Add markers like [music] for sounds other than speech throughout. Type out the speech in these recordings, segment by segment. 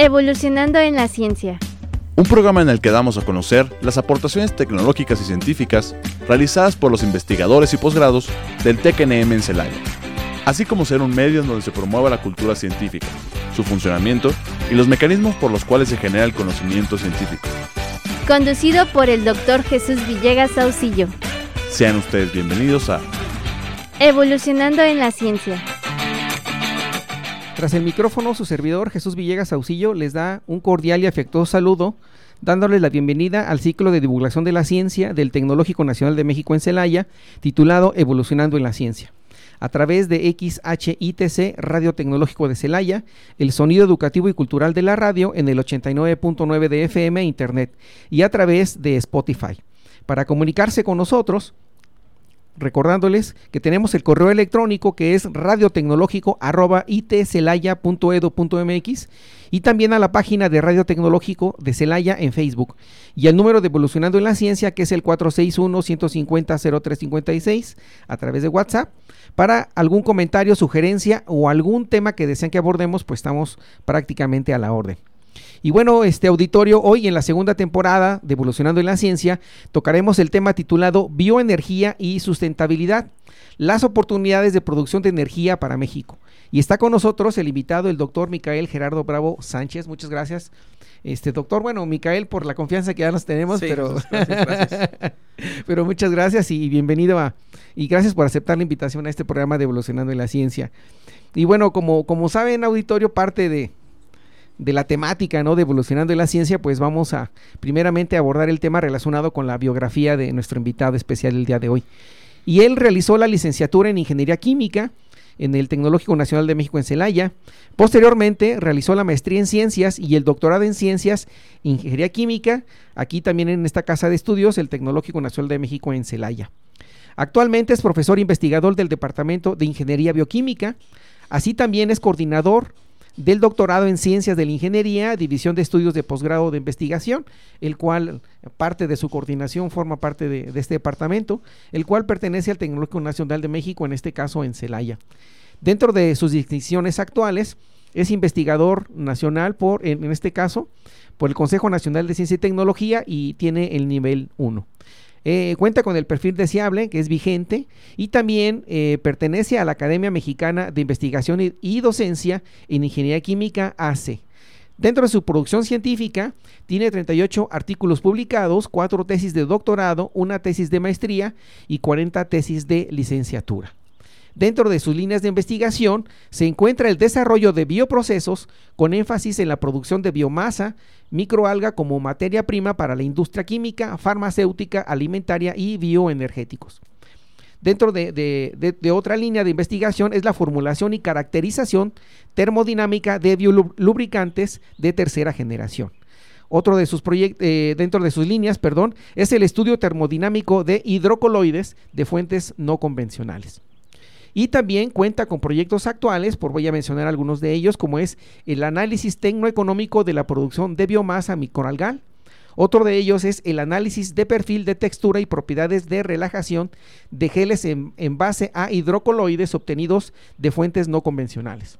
Evolucionando en la ciencia. Un programa en el que damos a conocer las aportaciones tecnológicas y científicas realizadas por los investigadores y posgrados del TECNM en Celaya, así como ser un medio en donde se promueva la cultura científica, su funcionamiento y los mecanismos por los cuales se genera el conocimiento científico. Conducido por el doctor Jesús Villegas Saucillo. Sean ustedes bienvenidos a Evolucionando en la ciencia. Tras el micrófono, su servidor Jesús Villegas Saucillo les da un cordial y afectuoso saludo, dándoles la bienvenida al ciclo de divulgación de la ciencia del Tecnológico Nacional de México en Celaya, titulado Evolucionando en la Ciencia. A través de XHITC Radio Tecnológico de Celaya, el sonido educativo y cultural de la radio en el 89.9 de FM Internet y a través de Spotify. Para comunicarse con nosotros, recordándoles que tenemos el correo electrónico que es radiotecnológico.itcelaya.edu.mx y también a la página de Radio Tecnológico de Celaya en Facebook y el número de Evolucionando en la Ciencia que es el 461-150-0356 a través de WhatsApp. Para algún comentario, sugerencia o algún tema que desean que abordemos, pues estamos prácticamente a la orden. Y bueno, este auditorio, hoy en la segunda temporada de Evolucionando en la Ciencia, tocaremos el tema titulado Bioenergía y Sustentabilidad, las oportunidades de producción de energía para México. Y está con nosotros el invitado, el doctor Micael Gerardo Bravo Sánchez. Muchas gracias. Este doctor, bueno, Micael, por la confianza que ya nos tenemos, pero, pero muchas gracias [laughs] y bienvenido a, y gracias por aceptar la invitación a este programa de Evolucionando en la Ciencia. Y bueno, como, como saben, auditorio, parte de, de la temática, ¿no? De evolucionando en la ciencia, pues vamos a primeramente abordar el tema relacionado con la biografía de nuestro invitado especial el día de hoy. Y él realizó la licenciatura en Ingeniería Química en el Tecnológico Nacional de México en Celaya. Posteriormente realizó la maestría en Ciencias y el doctorado en Ciencias Ingeniería Química, aquí también en esta casa de estudios, el Tecnológico Nacional de México en Celaya. Actualmente es profesor investigador del Departamento de Ingeniería Bioquímica, así también es coordinador del doctorado en Ciencias de la Ingeniería, División de Estudios de Posgrado de Investigación, el cual parte de su coordinación forma parte de, este departamento, el cual pertenece al Tecnológico Nacional de México, en este caso en Celaya. Dentro de sus distinciones actuales, es investigador nacional por, en, en este caso, por el Consejo Nacional de Ciencia y Tecnología y tiene el nivel 1. Eh, cuenta con el perfil deseable, que es vigente, y también eh, pertenece a la Academia Mexicana de Investigación y, Docencia en Ingeniería Química AC. Dentro de su producción científica, tiene 38 artículos publicados, 4 tesis de doctorado, una tesis de maestría y 40 tesis de licenciatura. Dentro de sus líneas de investigación se encuentra el desarrollo de bioprocesos con énfasis en la producción de biomasa, microalga como materia prima para la industria química, farmacéutica, alimentaria y bioenergéticos. Dentro de, otra línea de investigación es la formulación y caracterización termodinámica de biolubricantes de tercera generación. Otro de sus proyectos, eh, dentro de sus líneas, perdón, es el estudio termodinámico de hidrocoloides de fuentes no convencionales. Y también cuenta con proyectos actuales, por voy a mencionar algunos de ellos, como es el análisis tecnoeconómico de la producción de biomasa microalgal. Otro de ellos es el análisis de perfil de textura y propiedades de relajación de geles en, base a hidrocoloides obtenidos de fuentes no convencionales.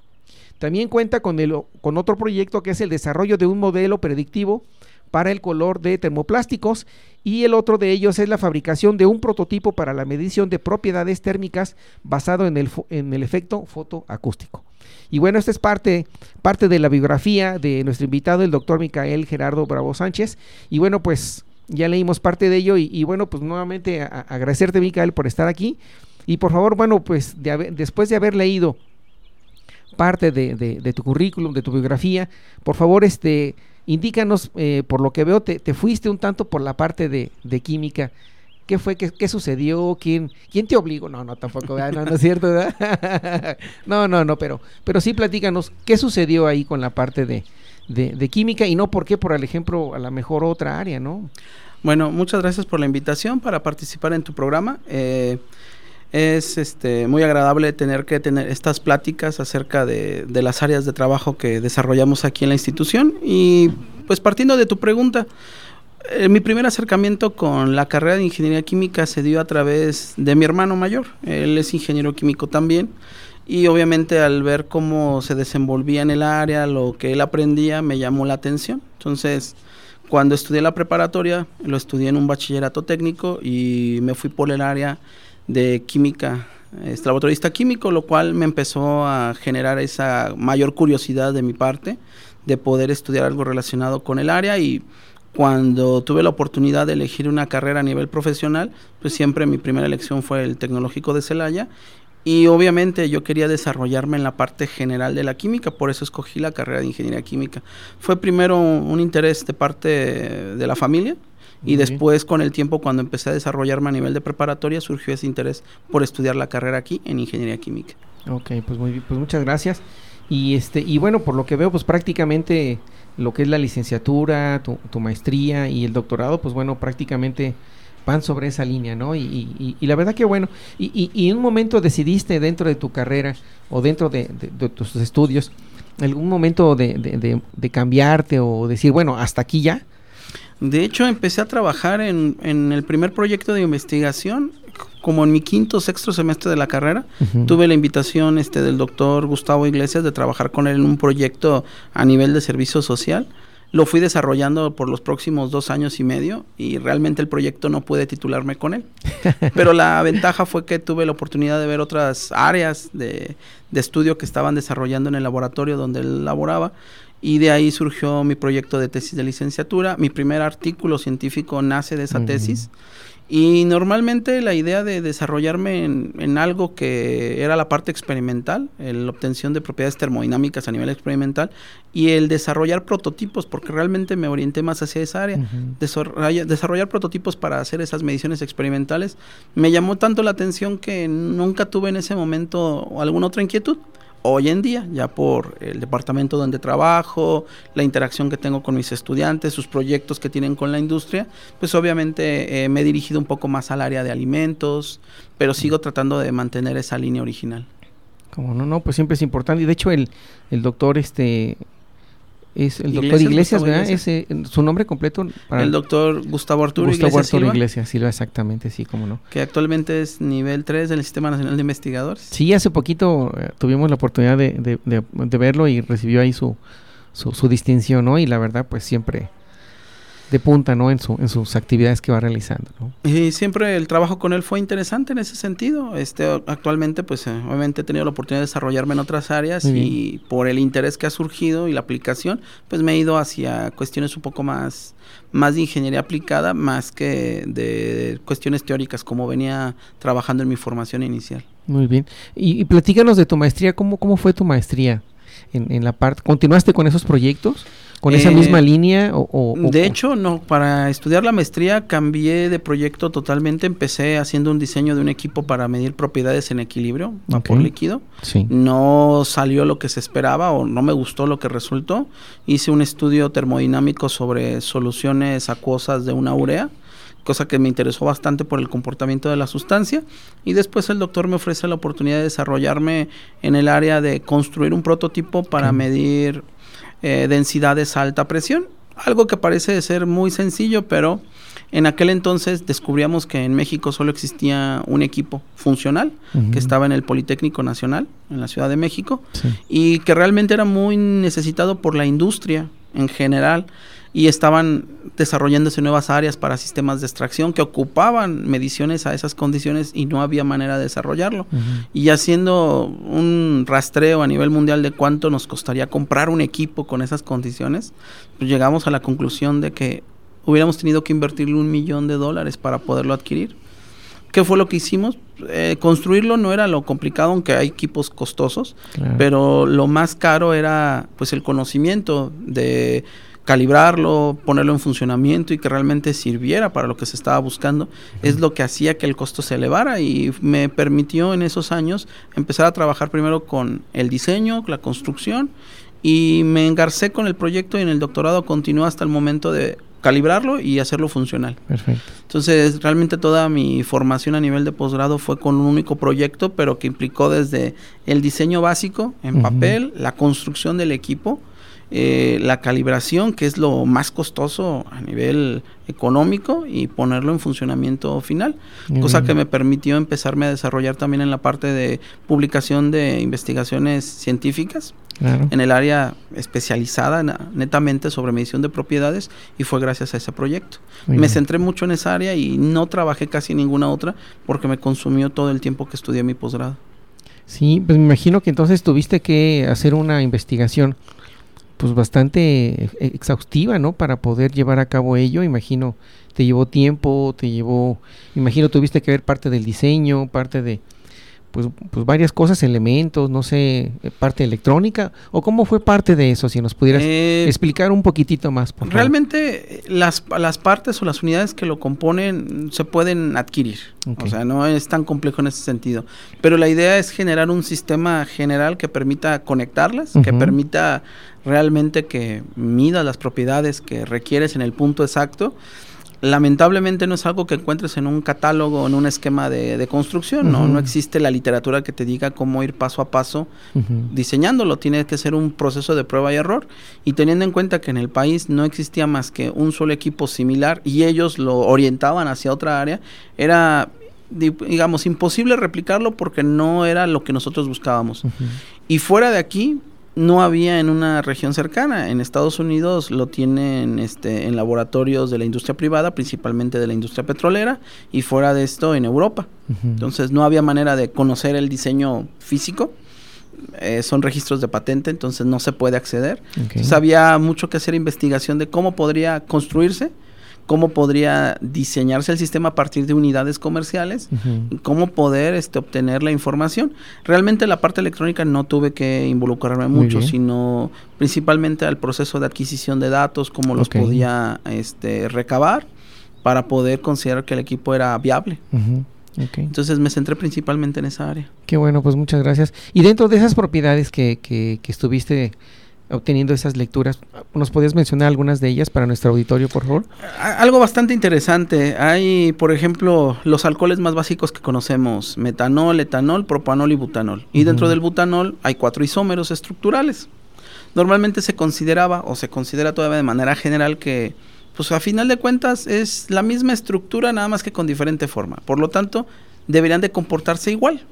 También cuenta con otro proyecto que es el desarrollo de un modelo predictivo para el color de termoplásticos y el otro de ellos es la fabricación de un prototipo para la medición de propiedades térmicas basado en el, en el efecto fotoacústico. Y bueno, esta es parte, parte de la biografía de nuestro invitado, el doctor Micael Gerardo Bravo Sánchez. Y bueno, pues ya leímos parte de ello y, bueno, pues nuevamente agradecerte, Micael, por estar aquí. Y por favor, bueno, pues después de haber leído parte de, de, tu currículum, de tu biografía, por favor, este, Indícanos, eh, por lo que veo, te, fuiste un tanto por la parte de, química. ¿Qué fue? ¿Qué, sucedió? ¿Quién, ¿Quién te obligó? No, no, tampoco, no, no es cierto, [laughs] no, no, no, pero, pero sí platícanos, ¿qué sucedió ahí con la parte de, de, química y no por qué, por el ejemplo, a la mejor otra área, ¿no? Bueno, muchas gracias por la invitación para participar en tu programa. Eh, es este, muy agradable tener que tener estas pláticas acerca de, las áreas de trabajo que desarrollamos aquí en la institución. Y pues partiendo de tu pregunta, eh, mi primer acercamiento con la carrera de ingeniería química se dio a través de mi hermano mayor. Él es ingeniero químico también. y obviamente al ver cómo se desenvolvía en el área, lo que él aprendía, me llamó la atención. Entonces, cuando estudié la preparatoria, lo estudié en un bachillerato técnico y me fui por el área de química, laboratorista químico, lo cual me empezó a generar esa mayor curiosidad de mi parte de poder estudiar algo relacionado con el área y cuando tuve la oportunidad de elegir una carrera a nivel profesional, pues siempre mi primera elección fue el tecnológico de Celaya y obviamente yo quería desarrollarme en la parte general de la química, por eso escogí la carrera de ingeniería química. Fue primero un interés de parte de la familia y después con el tiempo cuando empecé a desarrollarme a nivel de preparatoria surgió ese interés por estudiar la carrera aquí en ingeniería química. Ok, pues muy bien, pues muchas gracias. Y este y bueno, por lo que veo, pues prácticamente lo que es la licenciatura, tu, maestría y el doctorado, pues bueno, prácticamente van sobre esa línea, ¿no? Y, y, la verdad que bueno, y, y, en un momento decidiste dentro de tu carrera o dentro de, tus estudios, algún momento de, de, cambiarte o decir, bueno, hasta aquí ya. De hecho, empecé a trabajar en, en el primer proyecto de investigación como en mi quinto sexto semestre de la carrera, tuve la invitación este del doctor Gustavo Iglesias de trabajar con él en un proyecto a nivel de servicio social. Lo fui desarrollando por los próximos dos años y medio y realmente el proyecto no pude titularme con él. [laughs] Pero la ventaja fue que tuve la oportunidad de ver otras áreas de, de estudio que estaban desarrollando en el laboratorio donde él laboraba y de ahí surgió mi proyecto de tesis de licenciatura. Mi primer artículo científico nace de esa tesis. Y normalmente la idea de desarrollarme en, algo que era la parte experimental, la obtención de propiedades termodinámicas a nivel experimental y el desarrollar prototipos, porque realmente me orienté más hacia esa área, desarrollar, prototipos para hacer esas mediciones experimentales, me llamó tanto la atención que nunca tuve en ese momento alguna otra inquietud hoy en día, ya por el departamento donde trabajo, la interacción que tengo con mis estudiantes, sus proyectos que tienen con la industria, pues obviamente eh, me he dirigido un poco más al área de alimentos, pero sigo tratando de mantener esa línea original. Como no, no, pues siempre es importante. Y de hecho el, el doctor este es el doctor Iglesias, ¿verdad? Ese, su nombre completo. Para el doctor Gustavo Arturo Gustavo Iglesias Arturo Iglesias, Silva, exactamente, sí, cómo no. Que actualmente es nivel 3 del Sistema Nacional de Investigadores. Sí, hace poquito eh, tuvimos la oportunidad de, de, de, verlo y recibió ahí su, su, su distinción, ¿no? Y la verdad, pues siempre de punta, ¿no? En, su, en sus actividades que va realizando, Y siempre el trabajo con él fue interesante en ese sentido. Este, actualmente, pues, eh, obviamente he tenido la oportunidad de desarrollarme en otras áreas y por el interés que ha surgido y la aplicación, pues me he ido hacia cuestiones un poco más, más de ingeniería aplicada, más que de cuestiones teóricas, como venía trabajando en mi formación inicial. Muy bien. Y, y platícanos de tu maestría, ¿cómo, cómo fue tu maestría en, en la parte? ¿Continuaste con esos proyectos? ¿Con esa misma eh, línea? O, de hecho, no. Para estudiar la maestría cambié de proyecto totalmente. Empecé haciendo un diseño de un equipo para medir propiedades en equilibrio, vapor líquido. No salió lo que se esperaba o no me gustó lo que resultó. Hice un estudio termodinámico sobre soluciones acuosas de una urea cosa que me interesó bastante por el comportamiento de la sustancia. Y después el doctor me ofrece la oportunidad de desarrollarme en el área de construir un prototipo para medir eh, densidades a alta presión. Algo que parece ser muy sencillo, pero en aquel entonces descubríamos que en México solo existía un equipo funcional que estaba en el Politécnico Nacional, en la Ciudad de México, y que realmente era muy necesitado por la industria en general y estaban desarrollándose nuevas áreas para sistemas de extracción que ocupaban mediciones a esas condiciones y no había manera de desarrollarlo. Y haciendo un rastreo a nivel mundial de cuánto nos costaría comprar un equipo con esas condiciones, pues llegamos a la conclusión de que hubiéramos tenido que invertirle un millón de dólares para poderlo adquirir. ¿Qué fue lo que hicimos? Eh, construirlo no era lo complicado, aunque hay equipos costosos, pero lo más caro era pues el conocimiento de calibrarlo, ponerlo en funcionamiento y que realmente sirviera para lo que se estaba buscando, es lo que hacía que el costo se elevara y me permitió en esos años empezar a trabajar primero con el diseño, la construcción y me engarcé con el proyecto y en el doctorado continuó hasta el momento de calibrarlo y hacerlo funcional. Perfecto. Entonces, realmente toda mi formación a nivel de posgrado fue con un único proyecto, pero que implicó desde el diseño básico en papel, la construcción del equipo, eh, la calibración, que es lo más costoso a nivel económico, y ponerlo en funcionamiento final, cosa que me permitió empezarme a desarrollar también en la parte de publicación de investigaciones científicas. en el área especializada netamente sobre medición de propiedades y fue gracias a ese proyecto. me centré mucho en esa área y no trabajé casi ninguna otra porque me consumió todo el tiempo que estudié mi posgrado. Sí, pues me imagino que entonces tuviste que hacer una investigación pues bastante e-, exhaustiva, ¿no? Para poder llevar a cabo ello, imagino, te llevó tiempo, te llevó, imagino tuviste que ver parte del diseño, parte de, pues, pues varias cosas, elementos, no sé, eh, parte electrónica, o cómo fue parte de eso, si nos pudieras eh, explicar un poquitito más. Por realmente las, las partes o las unidades que lo componen se pueden adquirir, o sea, no es tan complejo en ese sentido, pero la idea es generar un sistema general que permita conectarlas, que permita realmente que mida las propiedades que requieres en el punto exacto lamentablemente no es algo que encuentres en un catálogo, en un esquema de, construcción, ¿no? No existe la literatura que te diga cómo ir paso a paso diseñándolo, tiene que ser un proceso de prueba y error. Y teniendo en cuenta que en el país no existía más que un solo equipo similar y ellos lo orientaban hacia otra área, era digamos imposible replicarlo porque no era lo que nosotros buscábamos. Y fuera de aquí, no había en una región cercana. En Estados Unidos lo tienen este, en laboratorios de la industria privada, principalmente de la industria petrolera, y fuera de esto en Europa. Entonces no había manera de conocer el diseño físico. Eh, son registros de patente, entonces no se puede acceder. Entonces había mucho que hacer investigación de cómo podría construirse cómo podría diseñarse el sistema a partir de unidades comerciales, cómo poder este, obtener la información. Realmente la parte electrónica no tuve que involucrarme mucho, sino principalmente al proceso de adquisición de datos, cómo los podía este, recabar para poder considerar que el equipo era viable. Entonces me centré principalmente en esa área. Qué bueno, pues muchas gracias. Y dentro de esas propiedades que, que, que estuviste obteniendo esas lecturas. ¿Nos podías mencionar algunas de ellas para nuestro auditorio, por favor? Algo bastante interesante. Hay, por ejemplo, los alcoholes más básicos que conocemos, metanol, etanol, propanol y butanol. Y dentro del butanol hay cuatro isómeros estructurales. Normalmente se consideraba o se considera todavía de manera general que pues a final de cuentas es la misma estructura nada más que con diferente forma. Por lo tanto, deberían de comportarse igual.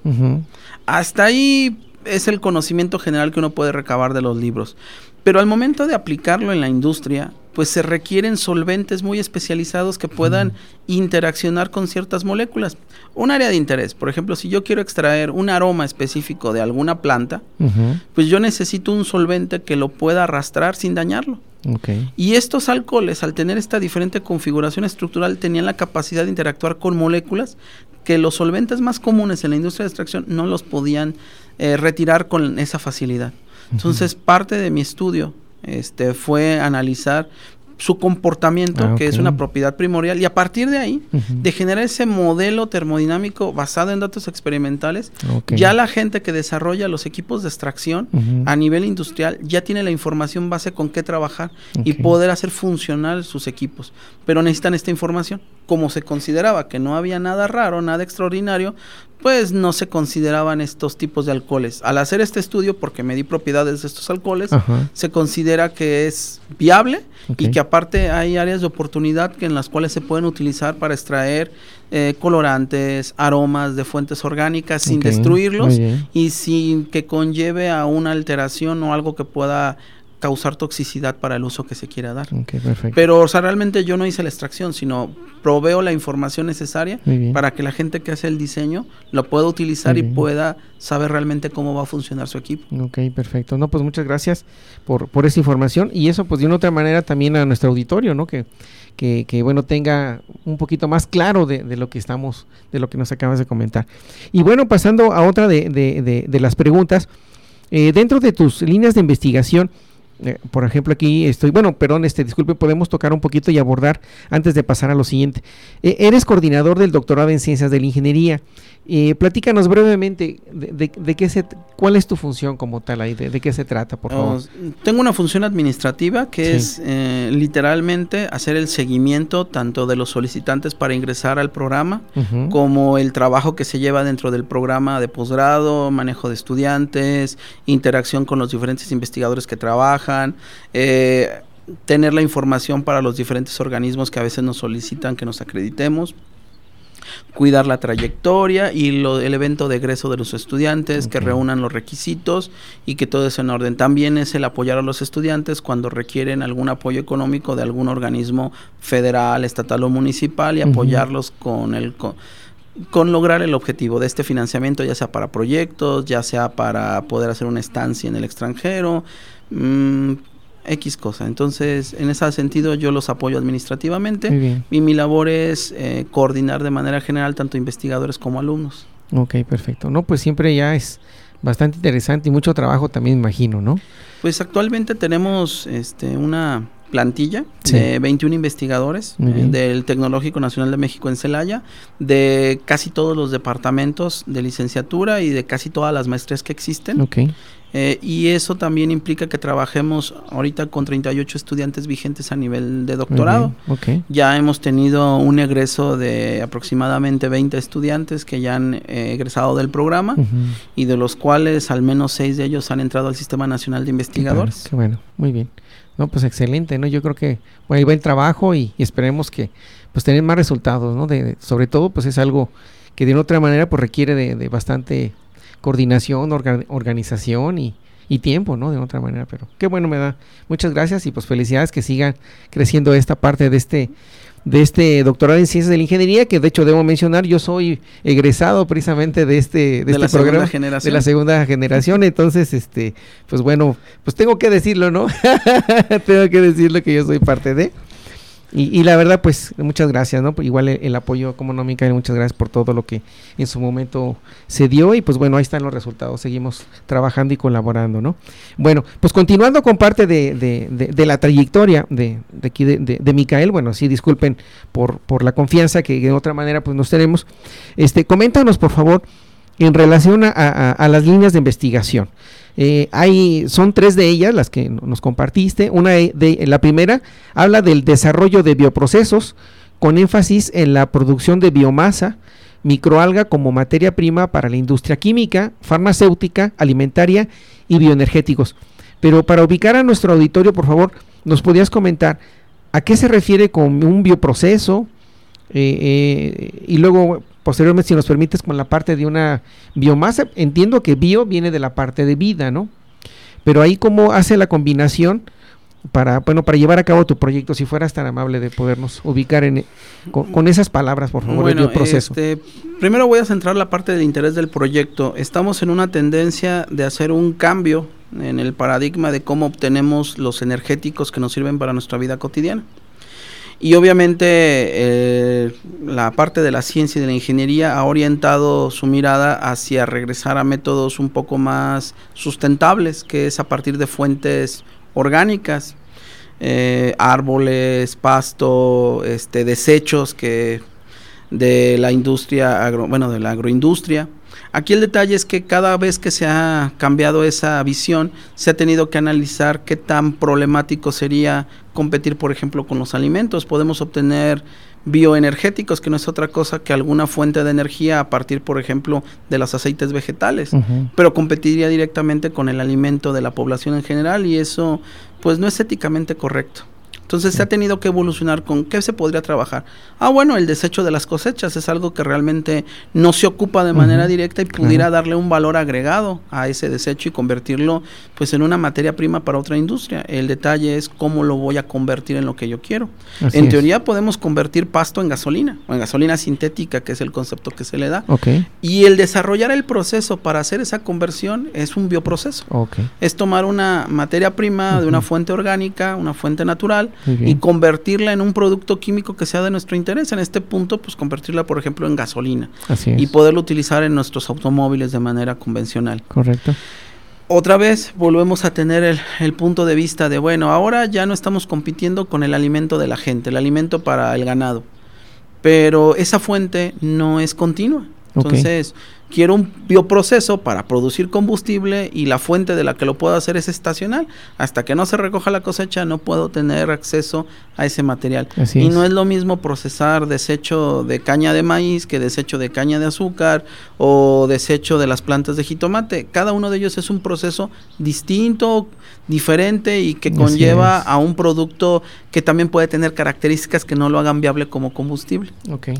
Hasta ahí es el conocimiento general que uno puede recabar de los libros. Pero al momento de aplicarlo en la industria, pues se requieren solventes muy especializados que puedan interaccionar con ciertas moléculas. Un área de interés, por ejemplo, si yo quiero extraer un aroma específico de alguna planta, pues yo necesito un solvente que lo pueda arrastrar sin dañarlo. Y estos alcoholes, al tener esta diferente configuración estructural, tenían la capacidad de interactuar con moléculas que los solventes más comunes en la industria de extracción no los podían eh, retirar con esa facilidad. Entonces, parte de mi estudio este, fue analizar su comportamiento, ah, que es una propiedad primordial, y a partir de ahí, de generar ese modelo termodinámico basado en datos experimentales, ya la gente que desarrolla los equipos de extracción a nivel industrial ya tiene la información base con qué trabajar y poder hacer funcionar sus equipos, pero necesitan esta información. Como se consideraba que no había nada raro, nada extraordinario, pues no se consideraban estos tipos de alcoholes. Al hacer este estudio, porque me di propiedades de estos alcoholes, se considera que es viable y que aparte hay áreas de oportunidad que en las cuales se pueden utilizar para extraer eh, colorantes, aromas de fuentes orgánicas sin destruirlos y sin que conlleve a una alteración o algo que pueda causar toxicidad para el uso que se quiera dar. Pero, o sea, realmente yo no hice la extracción, sino proveo la información necesaria para que la gente que hace el diseño lo pueda utilizar y pueda saber realmente cómo va a funcionar su equipo. Ok, perfecto. No, pues muchas gracias por, por esa información y eso pues de una otra manera también a nuestro auditorio, ¿no? Que, que, que bueno, tenga un poquito más claro de, de, lo que estamos, de lo que nos acabas de comentar. Y bueno, pasando a otra de, de, de las preguntas, eh, dentro de tus líneas de investigación, eh, por ejemplo, aquí estoy, bueno, perdón, este, disculpe, podemos tocar un poquito y abordar antes de pasar a lo siguiente. Eh, eres coordinador del doctorado en Ciencias de la Ingeniería. Eh, platícanos brevemente de, de, qué se, cuál es tu función como tal ahí, de, qué se trata, por favor. Oh, tengo una función administrativa que es literalmente hacer el seguimiento tanto de los solicitantes para ingresar al programa como el trabajo que se lleva dentro del programa de posgrado, manejo de estudiantes, interacción con los diferentes investigadores que trabajan. Eh, tener la información para los diferentes organismos que a veces nos solicitan que nos acreditemos cuidar la trayectoria y lo, el evento de egreso de los estudiantes, que reúnan los requisitos y que todo es en orden. También es el apoyar a los estudiantes cuando requieren algún apoyo económico de algún organismo federal, estatal o municipal y apoyarlos con el... Con, lograr el objetivo de este financiamiento, ya sea para proyectos, ya sea para poder hacer una estancia en el extranjero, mmm, X cosa. Entonces, en ese sentido, yo los apoyo administrativamente y mi labor es eh, coordinar de manera general tanto investigadores como alumnos. Ok, perfecto. No, pues siempre ya es bastante interesante y mucho trabajo también, imagino, ¿no? Pues actualmente tenemos este, una plantilla de 21 investigadores eh, del Tecnológico Nacional de México en Celaya, de casi todos los departamentos de licenciatura y de casi todas las maestrías que existen. Okay. Eh, y eso también implica que trabajemos ahorita con 38 estudiantes vigentes a nivel de doctorado. Ya hemos tenido un egreso de aproximadamente 20 estudiantes que ya han eh, egresado del programa y de los cuales al menos 6 de ellos han entrado al Sistema Nacional de Investigadores. Qué bueno, muy bien. No, pues excelente, ¿no? Yo creo que bueno, hay buen trabajo y, esperemos que pues tener más resultados, ¿no? De, sobre todo pues es algo que de otra manera pues requiere de bastante coordinación, organización y, tiempo, ¿no? De otra manera, pero qué bueno me da. Muchas gracias y pues felicidades que sigan creciendo esta parte de este de este doctorado en ciencias de la ingeniería, que de hecho debo mencionar, yo soy egresado precisamente de este, de, este programa, de la segunda generación, entonces, este, pues bueno, pues tengo que decirlo, ¿no? [laughs] tengo que decirlo que yo soy parte de. Y, la verdad, pues muchas gracias, ¿no? Igual el, apoyo económico, muchas gracias por todo lo que en su momento se dio y pues bueno, ahí están los resultados, seguimos trabajando y colaborando, ¿no? Bueno, pues continuando con parte de, de, la trayectoria de, de aquí de, Micael, bueno, sí, disculpen por, por la confianza que de otra manera pues nos tenemos, este, coméntanos por favor en relación a, a las líneas de investigación. Eh, hay, son tres de ellas las que nos compartiste. Una de, la primera habla del desarrollo de bioprocesos con énfasis en la producción de biomasa, microalga como materia prima para la industria química, farmacéutica, alimentaria y bioenergéticos. Pero para ubicar a nuestro auditorio, por favor, nos podías comentar a qué se refiere con un bioproceso eh, eh, y luego posteriormente, si nos permites, con la parte de una biomasa, entiendo que bio viene de la parte de vida, ¿no? Pero ahí cómo hace la combinación para, bueno, para llevar a cabo tu proyecto, si fueras tan amable de podernos ubicar en, con, esas palabras, por favor, bueno, proceso. Este, primero voy a centrar la parte del interés del proyecto. Estamos en una tendencia de hacer un cambio en el paradigma de cómo obtenemos los energéticos que nos sirven para nuestra vida cotidiana. Y obviamente eh, la parte de la ciencia y de la ingeniería ha orientado su mirada hacia regresar a métodos un poco más sustentables, que es a partir de fuentes orgánicas, eh, árboles, pasto, este, desechos que de la industria agro, bueno, de la agroindustria. Aquí el detalle es que cada vez que se ha cambiado esa visión, se ha tenido que analizar qué tan problemático sería competir, por ejemplo, con los alimentos. Podemos obtener bioenergéticos, que no es otra cosa que alguna fuente de energía a partir, por ejemplo, de los aceites vegetales, pero competiría directamente con el alimento de la población en general y eso pues no es éticamente correcto. Entonces se ha tenido que evolucionar con qué se podría trabajar. Ah, bueno, el desecho de las cosechas es algo que realmente no se ocupa de manera directa y pudiera darle un valor agregado a ese desecho y convertirlo pues en una materia prima para otra industria. El detalle es cómo lo voy a convertir en lo que yo quiero. en teoría podemos convertir pasto en gasolina o en gasolina sintética, que es el concepto que se le da. Y el desarrollar el proceso para hacer esa conversión es un bioproceso. Es tomar una materia prima de una fuente orgánica, una fuente natural, y convertirla en un producto químico que sea de nuestro interés. En este punto, pues convertirla, por ejemplo, en gasolina. Y poderlo utilizar en nuestros automóviles de manera convencional. Correcto. otra vez volvemos a tener el, el, punto de vista de, bueno, ahora ya no estamos compitiendo con el alimento de la gente, el alimento para el ganado, pero esa fuente no es continua. Entonces, quiero un bioproceso para producir combustible y la fuente de la que lo puedo hacer es estacional. Hasta que no se recoja la cosecha no puedo tener acceso a ese material. y no es lo mismo procesar desecho de caña de maíz que desecho de caña de azúcar o desecho de las plantas de jitomate. Cada uno de ellos es un proceso distinto, diferente y que conlleva a un producto que también puede tener características que no lo hagan viable como combustible. Okay.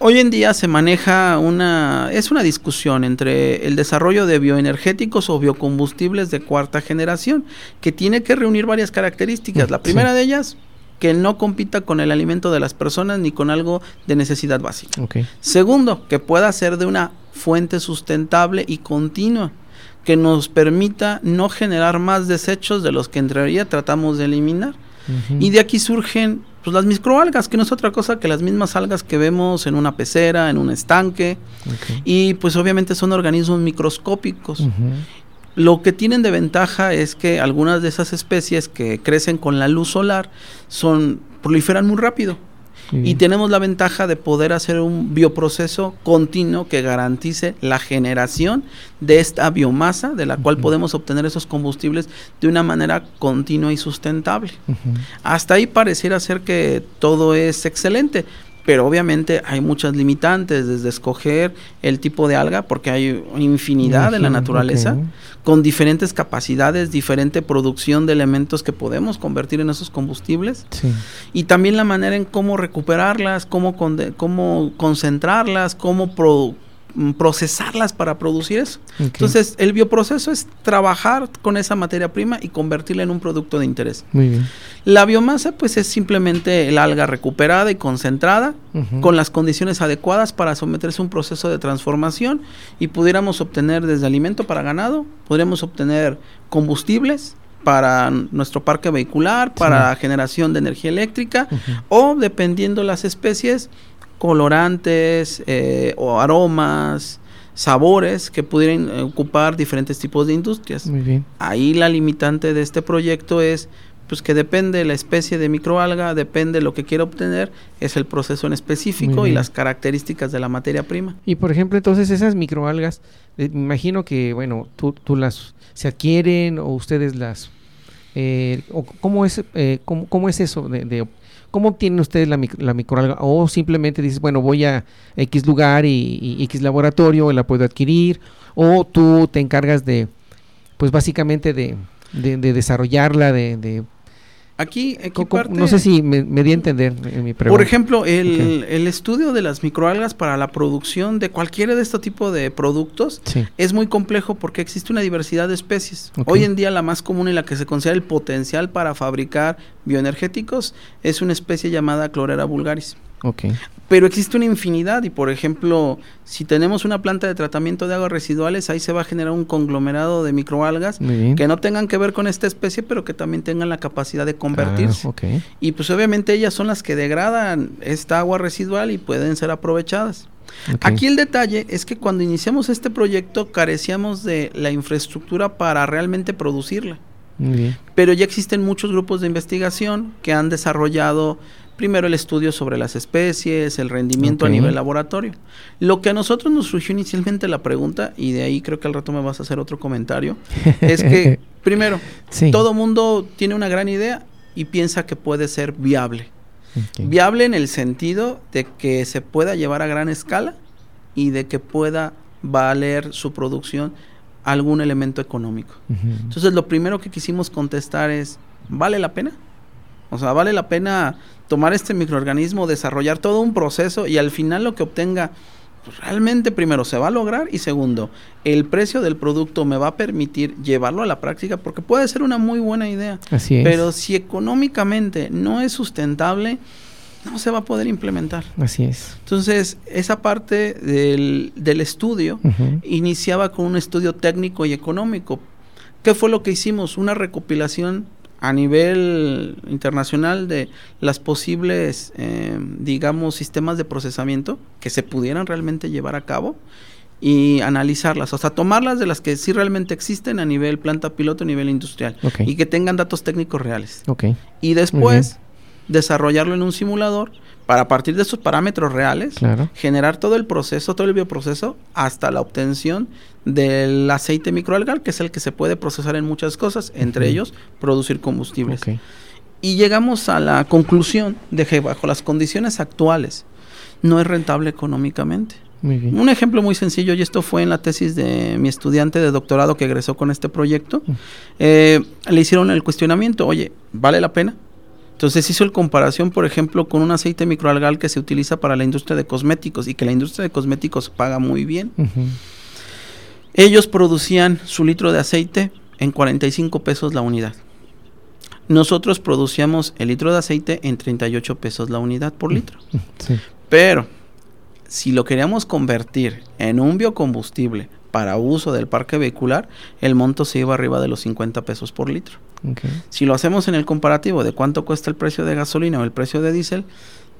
Hoy en día se maneja una, es una discusión entre el desarrollo de bioenergéticos o biocombustibles de cuarta generación, que tiene que reunir varias características. La primera de ellas, que no compita con el alimento de las personas ni con algo de necesidad básica. Segundo, que pueda ser de una fuente sustentable y continua, que nos permita no generar más desechos de los que en teoría tratamos de eliminar. Y de aquí surgen pues las microalgas, que no es otra cosa que las mismas algas que vemos en una pecera, en un estanque. Y pues obviamente son organismos microscópicos. Lo que tienen de ventaja es que algunas de esas especies que crecen con la luz solar son proliferan muy rápido. Y tenemos la ventaja de poder hacer un bioproceso continuo que garantice la generación de esta biomasa de la cual podemos obtener esos combustibles de una manera continua y sustentable. Hasta ahí pareciera ser que todo es excelente, pero obviamente hay muchas limitantes, desde escoger el tipo de alga, porque hay infinidad en la naturaleza, con diferentes capacidades, diferente producción de elementos que podemos convertir en esos combustibles, y también la manera en cómo recuperarlas, cómo, cómo concentrarlas, cómo Mm, procesarlas para producir eso. Entonces, el bioproceso es trabajar con esa materia prima y convertirla en un producto de interés. Muy bien. La biomasa, pues, es simplemente el alga recuperada y concentrada con las condiciones adecuadas para someterse a un proceso de transformación y pudiéramos obtener desde alimento para ganado, podríamos obtener combustibles, para nuestro parque vehicular, para generación de energía eléctrica o dependiendo las especies, colorantes eh, o aromas, sabores que pudieran eh, ocupar diferentes tipos de industrias. Muy bien. Ahí la limitante de este proyecto es pues que depende de la especie de microalga, depende de lo que quiera obtener, es el proceso en específico y las características de la materia prima. Y por ejemplo, entonces esas microalgas, eh, me imagino que, bueno, tú, tú, las se adquieren o ustedes las... o ¿cómo, es, cómo, cómo, es eso de, de ¿Cómo obtienen ustedes la, la, microalga? O simplemente dices, bueno, voy a X lugar y, X laboratorio, la puedo adquirir. O tú te encargas de, pues básicamente de, de, desarrollarla, de, Aquí, no sé si me, di a entender mi pregunta. Por ejemplo, el, estudio de las microalgas para la producción de cualquiera de este tipo de productos es muy complejo porque existe una diversidad de especies. Hoy en día la más común y la que se considera el potencial para fabricar bioenergéticos es una especie llamada Clorera vulgaris. Pero existe una infinidad y, por ejemplo, si tenemos una planta de tratamiento de aguas residuales, ahí se va a generar un conglomerado de microalgas que no tengan que ver con esta especie, pero que también tengan la capacidad de convertirse. Ah, y pues obviamente ellas son las que degradan esta agua residual y pueden ser aprovechadas. Aquí el detalle es que cuando iniciamos este proyecto carecíamos de la infraestructura para realmente producirla. Pero ya existen muchos grupos de investigación que han desarrollado primero el estudio sobre las especies, el rendimiento a nivel laboratorio. Lo que a nosotros nos surgió inicialmente la pregunta, y de ahí creo que al rato me vas a hacer otro comentario, [laughs] es que, primero, todo mundo tiene una gran idea y piensa que puede ser viable. Viable en el sentido de que se pueda llevar a gran escala y de que pueda valer su producción algún elemento económico. Entonces, lo primero que quisimos contestar es, ¿vale la pena? O sea, vale la pena tomar este microorganismo, desarrollar todo un proceso y al final lo que obtenga, pues, realmente primero se va a lograr y segundo, el precio del producto me va a permitir llevarlo a la práctica porque puede ser una muy buena idea. Así es. Pero si económicamente no es sustentable, no se va a poder implementar. Así es. Entonces, esa parte del, del estudio iniciaba con un estudio técnico y económico. ¿Qué fue lo que hicimos? Una recopilación a nivel internacional de las posibles, eh, digamos, sistemas de procesamiento que se pudieran realmente llevar a cabo y analizarlas, o sea, tomarlas de las que sí realmente existen a nivel planta piloto, a nivel industrial y que tengan datos técnicos reales. Y después desarrollarlo en un simulador para partir de esos parámetros reales Claro. generar todo el proceso, todo el bioproceso hasta la obtención del aceite microalgal, que es el que se puede procesar en muchas cosas, entre ellos producir combustibles. Y llegamos a la conclusión de que bajo las condiciones actuales no es rentable económicamente. Muy bien. Un ejemplo muy sencillo, y esto fue en la tesis de mi estudiante de doctorado que egresó con este proyecto, eh, le hicieron el cuestionamiento, oye, ¿vale la pena? Entonces hizo el comparación, por ejemplo, con un aceite microalgal que se utiliza para la industria de cosméticos y que la industria de cosméticos paga muy bien. Ellos producían su litro de aceite en 45 pesos la unidad. Nosotros producíamos el litro de aceite en 38 pesos la unidad por litro. Sí. Pero si lo queríamos convertir en un biocombustible para uso del parque vehicular, el monto se iba arriba de los 50 pesos por litro. Ok. Si lo hacemos en el comparativo de cuánto cuesta el precio de gasolina o el precio de diésel,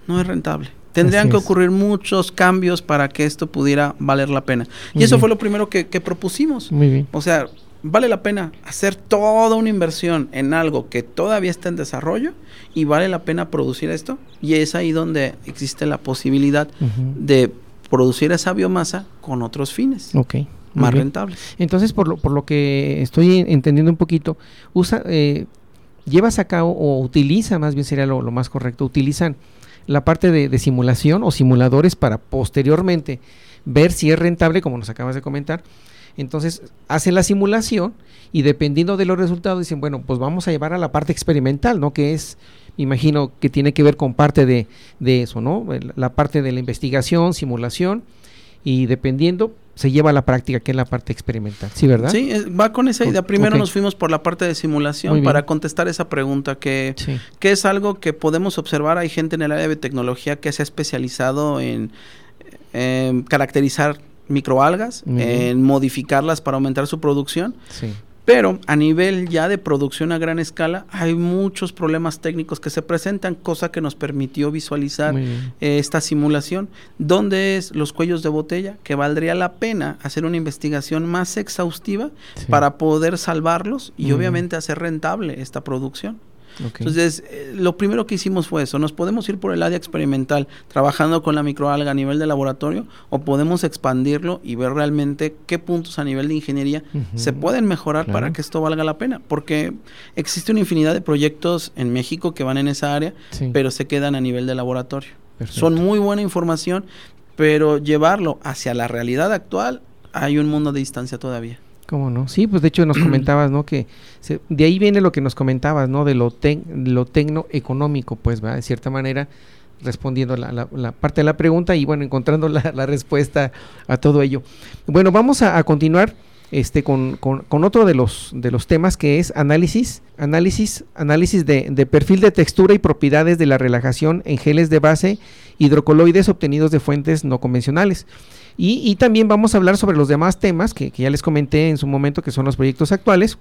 no es rentable. Tendrían Así que es. ocurrir muchos cambios para que esto pudiera valer la pena. Y eso bien. fue lo primero que, que propusimos. Muy bien. O sea, vale la pena hacer toda una inversión en algo que todavía está en desarrollo y vale la pena producir esto. Y es ahí donde existe la posibilidad de producir esa biomasa con otros fines Ok. Más rentables. Entonces, por lo, por lo que estoy en- entendiendo un poquito, usa, eh, llevas a cabo o utiliza, más bien sería lo, lo más correcto, utilizan la parte de, de simulación o simuladores para posteriormente ver si es rentable, como nos acabas de comentar. Entonces, hacen la simulación y dependiendo de los resultados dicen, bueno, pues vamos a llevar a la parte experimental, ¿no? Que es, imagino que tiene que ver con parte de, de eso, ¿no? La parte de la investigación, simulación y dependiendo se lleva a la práctica, que es la parte experimental, ¿sí, verdad? Sí, es- va con esa idea. Primero nos fuimos por la parte de simulación para contestar esa pregunta que, Sí. que es algo que podemos observar. Hay gente en el área de tecnología que se ha especializado en, en caracterizar microalgas, en modificarlas para aumentar su producción. Sí. Pero a nivel ya de producción a gran escala, hay muchos problemas técnicos que se presentan, cosa que nos permitió visualizar eh, esta simulación, donde es los cuellos de botella, que valdría la pena hacer una investigación más exhaustiva Sí. para poder salvarlos y obviamente hacer rentable esta producción. Entonces, eh, lo primero que hicimos fue eso, nos podemos ir por el área experimental trabajando con la microalga a nivel de laboratorio o podemos expandirlo y ver realmente qué puntos a nivel de ingeniería se pueden mejorar Claro. para que esto valga la pena, porque existe una infinidad de proyectos en México que van en esa área, Sí. pero se quedan a nivel de laboratorio. Perfecto. Son muy buena información, pero llevarlo hacia la realidad actual hay un mundo de distancia todavía. ¿Cómo no? Sí, pues de hecho nos [clears throat] comentabas, ¿no? Que se- de ahí viene lo que nos comentabas, ¿no? De lo, tec- lo tecnoeconómico, pues, ¿va? De cierta manera, respondiendo la, la- la parte de la pregunta y, bueno, encontrando la, la respuesta a todo ello. Bueno, vamos a, a continuar este, con, con- con otro de los, de los temas que es análisis, análisis, análisis de, de perfil de textura y propiedades de la relajación en geles de base hidrocoloides obtenidos de fuentes no convencionales. Y, y también vamos a hablar sobre los demás temas que, ya les comenté en su momento, que son los proyectos actuales.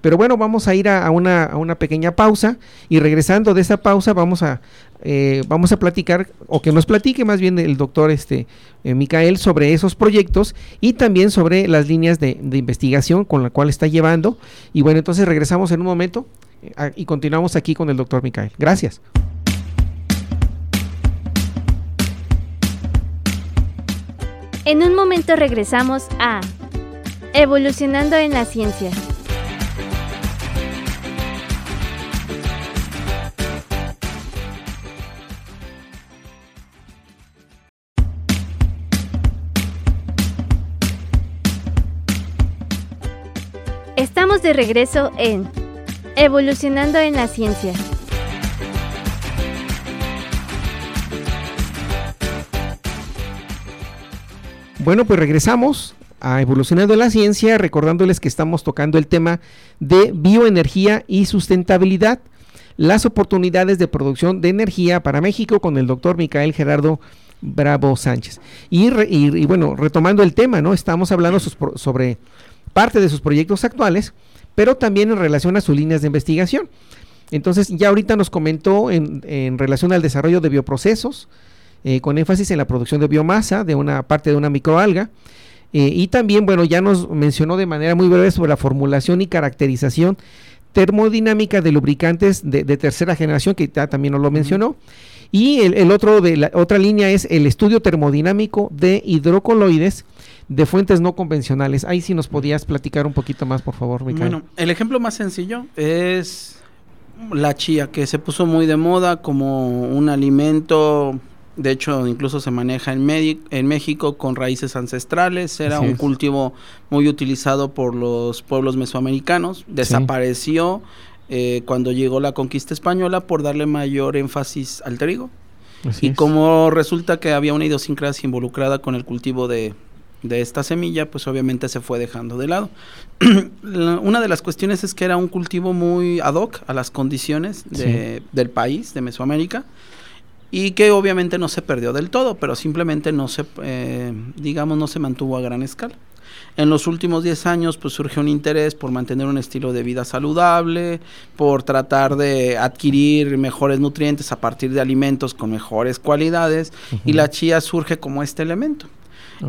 Pero bueno, vamos a ir a, una, pequeña pausa y regresando de esa pausa vamos a, eh, vamos a platicar, o que nos platique más bien el doctor este, eh, Micael sobre esos proyectos y también sobre las líneas de, de investigación con la cual está llevando. Y bueno, entonces regresamos en un momento eh, y continuamos aquí con el doctor Micael. Gracias. En un momento regresamos a Evolucionando en la Ciencia. Estamos de regreso en Evolucionando en la Ciencia. Bueno, pues regresamos a Evolucionando la Ciencia, recordándoles que estamos tocando el tema de bioenergía y sustentabilidad, las oportunidades de producción de energía para México con el doctor Micael Gerardo Bravo Sánchez. Y, re- y- bueno, retomando el tema, ¿no? Estamos hablando sobre parte de sus proyectos actuales, pero también en relación a sus líneas de investigación. Entonces, ya ahorita nos comentó en, en relación al desarrollo de bioprocesos, eh, con énfasis en la producción de biomasa de una parte de una microalga. Eh, y también, bueno, ya nos mencionó de manera muy breve sobre la formulación y caracterización termodinámica de lubricantes de, tercera generación, que ya también nos lo mencionó. Y el, otro de la otra línea es el estudio termodinámico de hidrocoloides de fuentes no convencionales. Ahí sí nos podías platicar un poquito más, por favor, Micael. Bueno, el ejemplo más sencillo es la chía, que se puso muy de moda como un alimento de hecho, incluso se maneja en, en México con raíces ancestrales. Era un cultivo muy utilizado por los pueblos mesoamericanos. Desapareció eh, cuando llegó la conquista española por darle mayor énfasis al trigo. y como resulta que había una idiosincrasia involucrada con el cultivo de, esta semilla, pues obviamente se fue dejando de lado. [clears throat] una de las cuestiones es que era un cultivo muy ad hoc a las condiciones del país, de Mesoamérica y que obviamente no se perdió del todo, pero simplemente no se, eh, digamos, no se mantuvo a gran escala. En los últimos 10 años pues surge un interés por mantener un estilo de vida saludable, por tratar de adquirir mejores nutrientes a partir de alimentos con mejores cualidades y la chía surge como este elemento.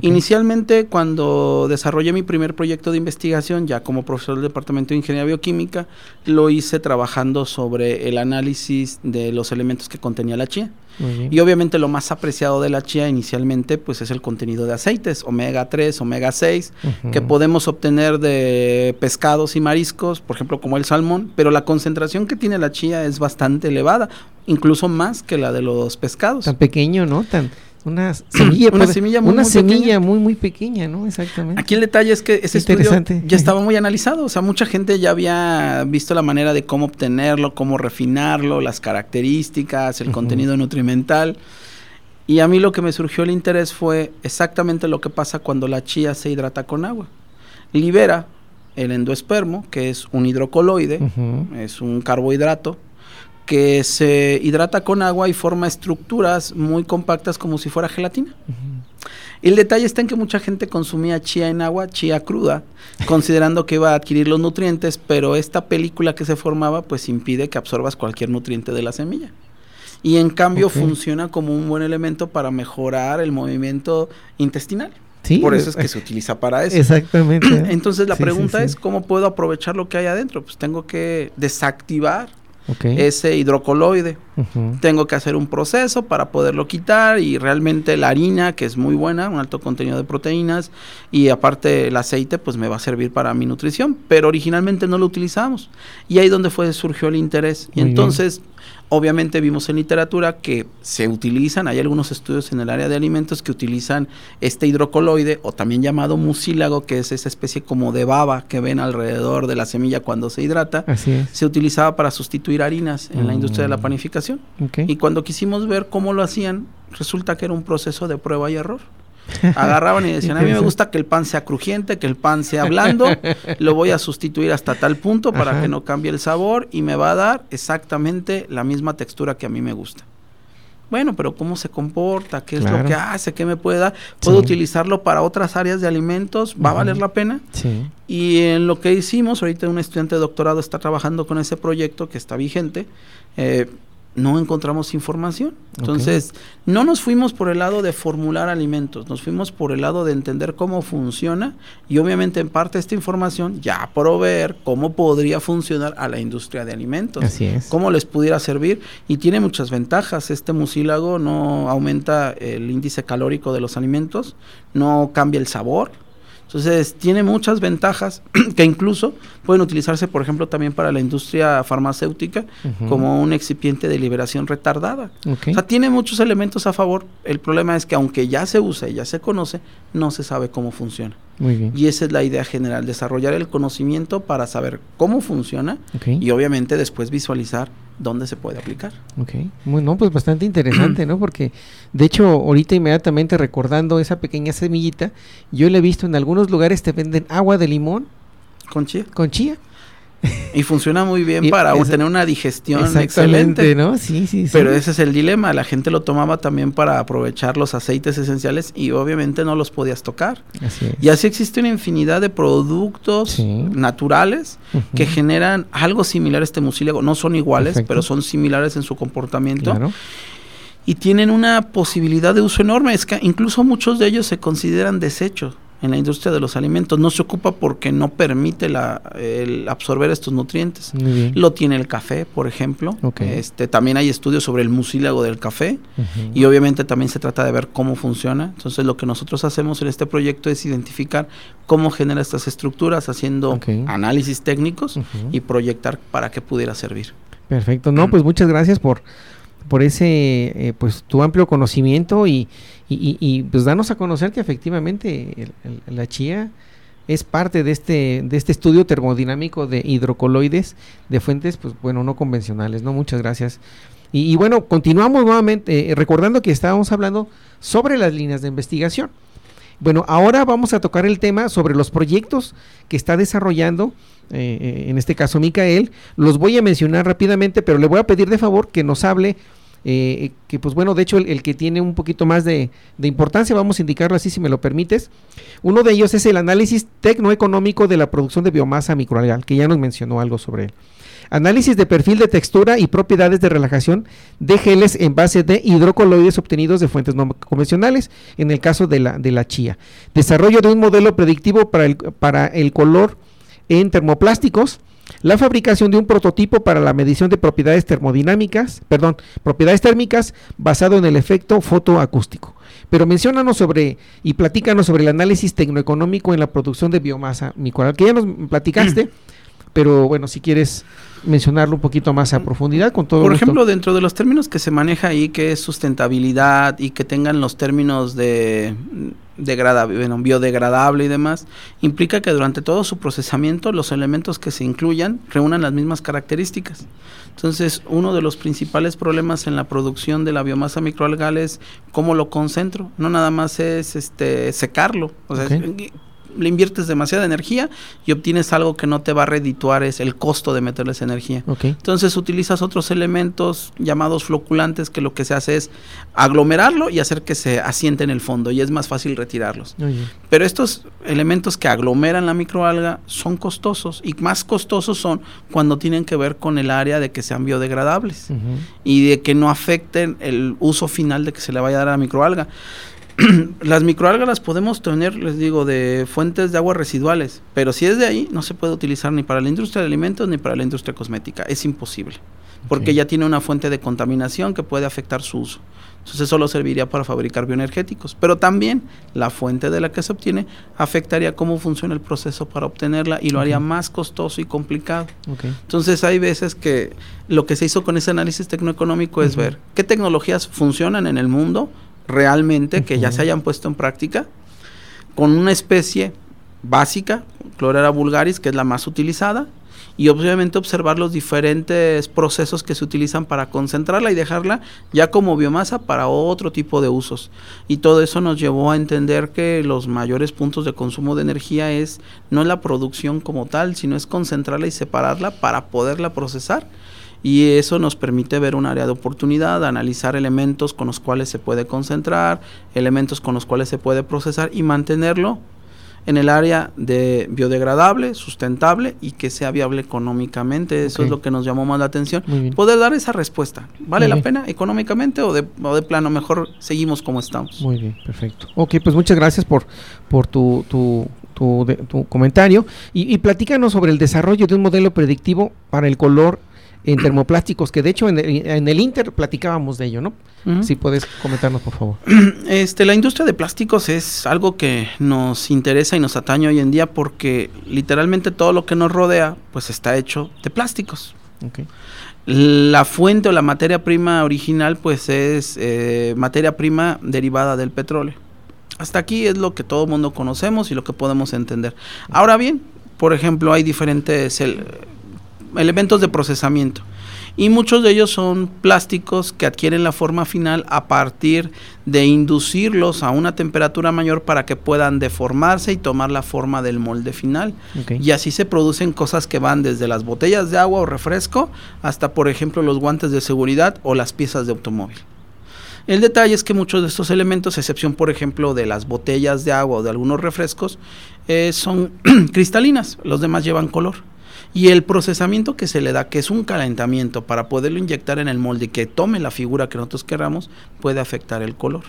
Inicialmente, cuando desarrollé mi primer proyecto de investigación, ya como profesor del Departamento de Ingeniería Bioquímica, lo hice trabajando sobre el análisis de los elementos que contenía la chía. Y obviamente lo más apreciado de la chía inicialmente pues es el contenido de aceites, omega 3, omega 6, que podemos obtener de pescados y mariscos, por ejemplo como el salmón, pero la concentración que tiene la chía es bastante elevada, incluso más que la de los pescados. Tan pequeño, ¿no? Tan una [clears throat] semilla, una semilla, muy, una semilla muy, muy pequeña, ¿no? Exactamente. Aquí el detalle es que ese estudio ya estaba muy analizado, o sea, mucha gente ya había visto la manera de cómo obtenerlo, cómo refinarlo, las características, el contenido nutrimental. Y a mí lo que me surgió el interés fue exactamente lo que pasa cuando la chía se hidrata con agua. Libera el endoespermo, que es un hidrocoloide, es un carbohidrato, que se hidrata con agua y forma estructuras muy compactas como si fuera gelatina. El detalle está en que mucha gente consumía chía en agua, chía cruda, [laughs] considerando que iba a adquirir los nutrientes, pero esta película que se formaba pues impide que absorbas cualquier nutriente de la semilla. Y en cambio funciona como un buen elemento para mejorar el movimiento intestinal. Sí, Por eso es que se utiliza para eso. Exactamente. [clears throat] Entonces la pregunta es, ¿cómo puedo aprovechar lo que hay adentro? Pues tengo que desactivar ese hidrocoloide. Tengo que hacer un proceso para poderlo quitar y realmente la harina, que es muy buena, un alto contenido de proteínas y aparte el aceite, pues me va a servir para mi nutrición, pero originalmente no lo utilizamos. Y ahí donde fue surgió el interés. y entonces Obviamente vimos en literatura que se utilizan, hay algunos estudios en el área de alimentos que utilizan este hidrocoloide o también llamado mucílago, que es esa especie como de baba que ven alrededor de la semilla cuando se hidrata. Se utilizaba para sustituir harinas en la industria de la mm. panificación. Y cuando quisimos ver cómo lo hacían, resulta que era un proceso de prueba y error. Agarraban y decían, a mí me gusta que el pan sea crujiente, que el pan sea blando, lo voy a sustituir hasta tal punto para que no cambie el sabor y me va a dar exactamente la misma textura que a mí me gusta. Bueno, pero ¿cómo se comporta? ¿Qué es lo que hace? ¿Qué me puede dar? ¿Puedo utilizarlo para otras áreas de alimentos? ¿Va a valer la pena? Sí. Y en lo que hicimos, ahorita un estudiante de doctorado está trabajando con ese proyecto que está vigente. Eh, no encontramos información. Entonces, no nos fuimos por el lado de formular alimentos, nos fuimos por el lado de entender cómo funciona y obviamente en parte esta información ya proveer cómo podría funcionar a la industria de alimentos, Así es. cómo les pudiera servir y tiene muchas ventajas. Este mucílago no aumenta el índice calórico de los alimentos, no cambia el sabor, entonces, tiene muchas ventajas [clears throat] que incluso pueden utilizarse, por ejemplo, también para la industria farmacéutica como un excipiente de liberación retardada. O sea, tiene muchos elementos a favor. El problema es que aunque ya se usa y ya se conoce, no se sabe cómo funciona. Muy bien. Y esa es la idea general, desarrollar el conocimiento para saber cómo funciona y obviamente después visualizar dónde se puede aplicar. Ok, bueno, pues bastante interesante, ¿no? Porque de hecho ahorita inmediatamente recordando esa pequeña semillita, yo le he visto en algunos lugares te venden agua de limón. Con chía. Con chía. Y funciona muy bien para tener una digestión excelente. ¿no? Sí, sí, sí. Pero ese es el dilema. La gente lo tomaba también para aprovechar los aceites esenciales y obviamente no los podías tocar. Y así existe una infinidad de productos naturales que generan algo similar a este mucílago. No son iguales, pero son similares en su comportamiento. y tienen una posibilidad de uso enorme. Es que incluso muchos de ellos se consideran desechos. En la industria de los alimentos. No se ocupa porque no permite la, el absorber estos nutrientes. Lo tiene el café, por ejemplo. Este, también hay estudios sobre el mucílago del café y obviamente también se trata de ver cómo funciona. Entonces lo que nosotros hacemos en este proyecto es identificar cómo genera estas estructuras haciendo análisis técnicos y proyectar para qué pudiera servir. Perfecto. No, pues muchas gracias por, por ese, eh, pues tu amplio conocimiento y, y, pues danos a conocer que efectivamente el- la chía es parte de este, de este estudio termodinámico de hidrocoloides de fuentes, pues bueno, no convencionales, ¿no? Muchas gracias. Y, y bueno, continuamos nuevamente, eh, recordando que estábamos hablando sobre las líneas de investigación. Bueno, ahora vamos a tocar el tema sobre los proyectos que está desarrollando, eh, eh, en este caso Micael. Los voy a mencionar rápidamente, pero le voy a pedir de favor que nos hable, eh, que pues bueno, de hecho el, que tiene un poquito más de, de importancia, vamos a indicarlo así si me lo permites. Uno de ellos es el análisis tecnoeconómico de la producción de biomasa microalgal, que ya nos mencionó algo sobre él. Análisis de perfil de textura y propiedades de relajación de geles en base de hidrocoloides obtenidos de fuentes no convencionales, en el caso de la, de la chía. Desarrollo de un modelo predictivo para el, para el color en termoplásticos. La fabricación de un prototipo para la medición de propiedades termodinámicas, perdón, propiedades térmicas basado en el efecto fotoacústico. Pero menciónanos sobre y platícanos sobre el análisis tecnoeconómico en la producción de biomasa microalgal, que ya nos platicaste, [clears throat] pero bueno, si quieres mencionarlo un poquito más a profundidad con todo Por gusto. ejemplo, dentro de los términos que se maneja ahí, que es sustentabilidad y que tengan los términos de degradable, bueno, biodegradable y demás, implica que durante todo su procesamiento los elementos que se incluyan reúnan las mismas características. Entonces, uno de los principales problemas en la producción de la biomasa microalgal es cómo lo concentro. No nada más es este secarlo, o sea, es- le inviertes demasiada energía y obtienes algo que no te va a redituar, es el costo de meterle esa energía. Entonces utilizas otros elementos llamados floculantes que lo que se hace es aglomerarlo y hacer que se asiente en el fondo y es más fácil retirarlos. Pero estos elementos que aglomeran la microalga son costosos y más costosos son cuando tienen que ver con el área de que sean biodegradables y de que no afecten el uso final de que se le vaya a dar a la microalga. [clears throat] las microalgas las podemos tener, les digo, de fuentes de aguas residuales, pero si es de ahí, no se puede utilizar ni para la industria de alimentos ni para la industria cosmética. Es imposible, porque ya tiene una fuente de contaminación que puede afectar su uso. Entonces solo serviría para fabricar bioenergéticos, pero también la fuente de la que se obtiene afectaría cómo funciona el proceso para obtenerla y lo haría más costoso y complicado. Entonces hay veces que lo que se hizo con ese análisis tecnoeconómico es ver qué tecnologías funcionan en el mundo realmente, que ya se hayan puesto en práctica, con una especie básica, Chlorella vulgaris, que es la más utilizada, y obviamente observar los diferentes procesos que se utilizan para concentrarla y dejarla ya como biomasa para otro tipo de usos. Y todo eso nos llevó a entender que los mayores puntos de consumo de energía es no la producción como tal, sino es concentrarla y separarla para poderla procesar. Y eso nos permite ver un área de oportunidad, analizar elementos con los cuales se puede concentrar, elementos con los cuales se puede procesar y mantenerlo en el área de biodegradable, sustentable y que sea viable económicamente. Eso es lo que nos llamó más la atención. Poder dar esa respuesta. ¿Vale Muy la bien. pena económicamente o de, o de plano mejor seguimos como estamos? Muy bien, perfecto. Ok, pues muchas gracias por, por tu, tu, tu, de- tu comentario. Y, y platícanos sobre el desarrollo de un modelo predictivo para el color en termoplásticos, que de hecho en el, en el Inter platicábamos de ello, ¿no? Si puedes comentarnos, por favor. [clears throat] Este, la industria de plásticos es algo que nos interesa y nos atañe hoy en día porque literalmente todo lo que nos rodea pues está hecho de plásticos. La fuente o la materia prima original pues es eh, materia prima derivada del petróleo. Hasta aquí es lo que todo el mundo conocemos y lo que podemos entender. Ahora bien, por ejemplo, hay diferentes el- elementos de procesamiento y muchos de ellos son plásticos que adquieren la forma final a partir de inducirlos a una temperatura mayor para que puedan deformarse y tomar la forma del molde final. Y así se producen cosas que van desde las botellas de agua o refresco hasta, por ejemplo, los guantes de seguridad o las piezas de automóvil. El detalle es que muchos de estos elementos, a excepción, por ejemplo, de las botellas de agua o de algunos refrescos, eh, son [clears throat] cristalinas, los demás llevan color. Y el procesamiento que se le da, que es un calentamiento para poderlo inyectar en el molde y que tome la figura que nosotros queramos, puede afectar el color.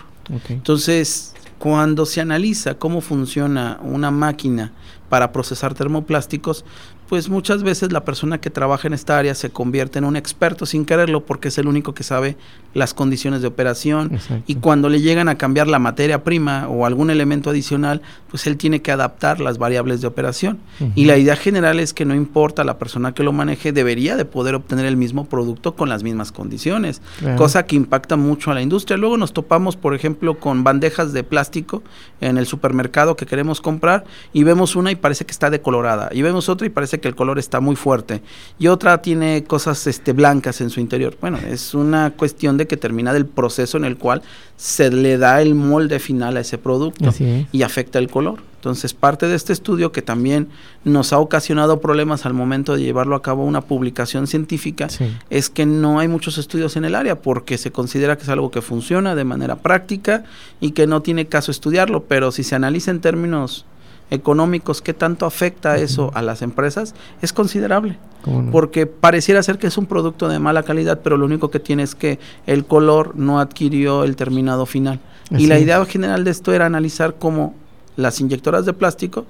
Entonces, Cuando se analiza cómo funciona una máquina para procesar termoplásticos, pues muchas veces la persona que trabaja en esta área se convierte en un experto sin quererlo porque es el único que sabe las condiciones de operación Exacto. y cuando le llegan a cambiar la materia prima o algún elemento adicional, pues él tiene que adaptar las variables de operación. Y la idea general es que no importa la persona que lo maneje, debería de poder obtener el mismo producto con las mismas condiciones, Claro. cosa que impacta mucho a la industria. Luego nos topamos, por ejemplo, con bandejas de plástico en el supermercado que queremos comprar y vemos una y parece que está decolorada y vemos otra y parece que el color está muy fuerte y otra tiene cosas este, blancas en su interior. Bueno, es una cuestión de que termina del proceso en el cual se le da el molde final a ese producto es. y afecta el color. Entonces, parte de este estudio que también nos ha ocasionado problemas al momento de llevarlo a cabo una publicación científica Sí. es que no hay muchos estudios en el área porque se considera que es algo que funciona de manera práctica y que no tiene caso estudiarlo, pero si se analiza en términos económicos qué tanto afecta eso a las empresas es considerable. Porque pareciera ser que es un producto de mala calidad pero lo único que tiene es que el color no adquirió el terminado final. Así y la idea general de esto era analizar cómo las inyectoras de plástico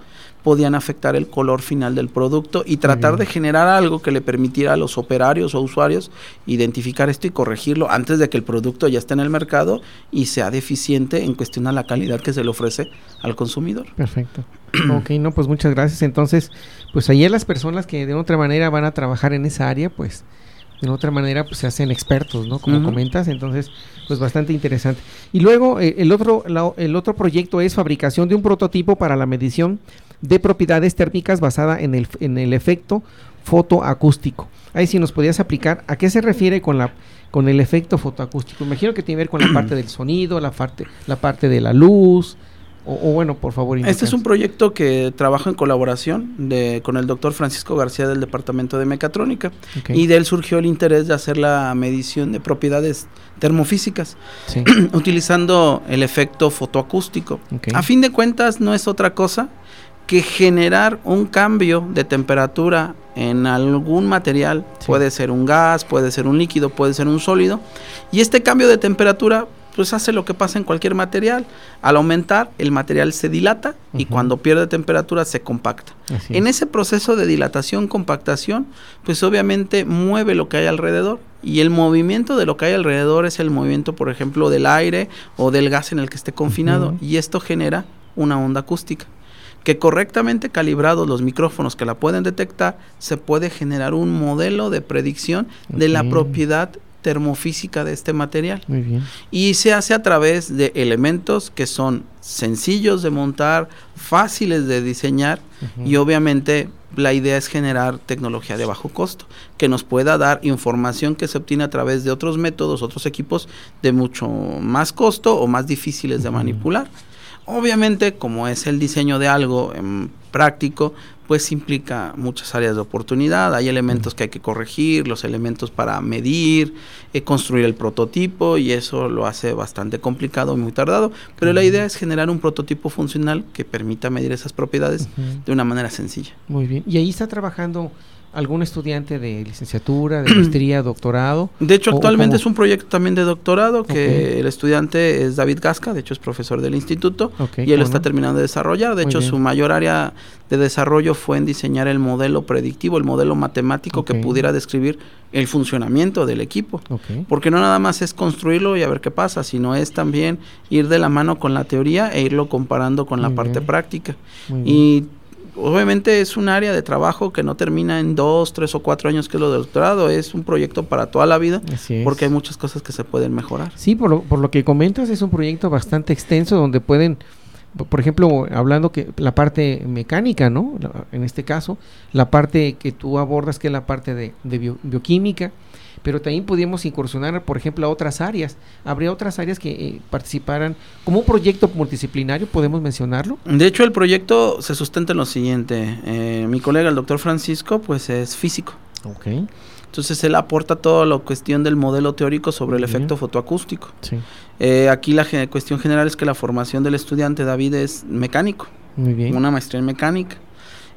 podían afectar el color final del producto y tratar de generar algo que le permitiera a los operarios o usuarios identificar esto y corregirlo antes de que el producto ya esté en el mercado y sea deficiente en cuestión a la calidad que se le ofrece al consumidor. Perfecto. [clears throat] ok, no, pues muchas gracias. Entonces, pues ahí las personas que de otra manera van a trabajar en esa área, pues de otra manera pues se hacen expertos, ¿no? Como comentas, entonces pues bastante interesante. Y luego eh, el otro la- el otro proyecto es fabricación de un prototipo para la medición de propiedades térmicas basada en el en el efecto fotoacústico. Ahí sí nos podías aplicar a qué se refiere con la con el efecto fotoacústico. Imagino que tiene que ver con la parte del sonido, la parte la parte de la luz o, o bueno, por favor. Este es un proyecto que trabajo en colaboración de, con el doctor Francisco García del Departamento de Mecatrónica y de él surgió el interés de hacer la medición de propiedades termofísicas Sí. [clears throat] utilizando el efecto fotoacústico. A fin de cuentas no es otra cosa que generar un cambio de temperatura en algún material, Sí. puede ser un gas, puede ser un líquido, puede ser un sólido, y este cambio de temperatura pues hace lo que pasa en cualquier material. Al aumentar, el material se dilata y cuando pierde temperatura se compacta. Así En es. ese proceso de dilatación, compactación, pues obviamente mueve lo que hay alrededor. Y el movimiento de lo que hay alrededor es el movimiento, por ejemplo, del aire o del gas en el que esté confinado. Y esto genera una onda acústica. Que correctamente calibrados los micrófonos que la pueden detectar, se puede generar un modelo de predicción de la propiedad termofísica de este material Muy bien. y se hace a través de elementos que son sencillos de montar, fáciles de diseñar y obviamente la idea es generar tecnología de bajo costo que nos pueda dar información que se obtiene a través de otros métodos, otros equipos de mucho más costo o más difíciles de manipular. Obviamente, como es el diseño de algo em, práctico, pues implica muchas áreas de oportunidad. Hay elementos que hay que corregir, los elementos para medir, eh, construir el prototipo y eso lo hace bastante complicado y muy tardado. Pero la idea es generar un prototipo funcional que permita medir esas propiedades de una manera sencilla. Muy bien. ¿Y ahí está trabajando algún estudiante de licenciatura, de [clears throat] maestría, doctorado? De hecho, ¿O- o actualmente es un proyecto también de doctorado que el estudiante es David Gasca, de hecho es profesor del instituto Ok, y él ¿cómo está no? terminando de desarrollar. De Muy hecho, bien. su mayor área de desarrollo fue en diseñar el modelo predictivo, el modelo matemático que pudiera describir el funcionamiento del equipo. Porque no nada más es construirlo y a ver qué pasa, sino es también ir de la mano con la teoría e irlo comparando con la parte práctica. Muy bien. Obviamente es un área de trabajo que no termina en dos, tres o cuatro años que es lo del doctorado, es un proyecto para toda la vida porque hay muchas cosas que se pueden mejorar. Sí, por lo, por lo que comentas, es un proyecto bastante extenso donde pueden, por ejemplo, hablando que la parte mecánica, ¿no? En este caso, la parte que tú abordas, que es la parte de, de bio- bioquímica, pero también podríamos incursionar, por ejemplo, a otras áreas. Habría otras áreas que eh, participaran como un proyecto multidisciplinario, podemos mencionarlo. De hecho, el proyecto se sustenta en lo siguiente. eh, mi colega, el doctor Francisco, pues es físico. Ok. Entonces él aporta toda la cuestión del modelo teórico sobre el bien. efecto fotoacústico. Sí. Eh, aquí la ge- cuestión general es que la formación del estudiante David es mecánico, Muy bien. una maestría en mecánica.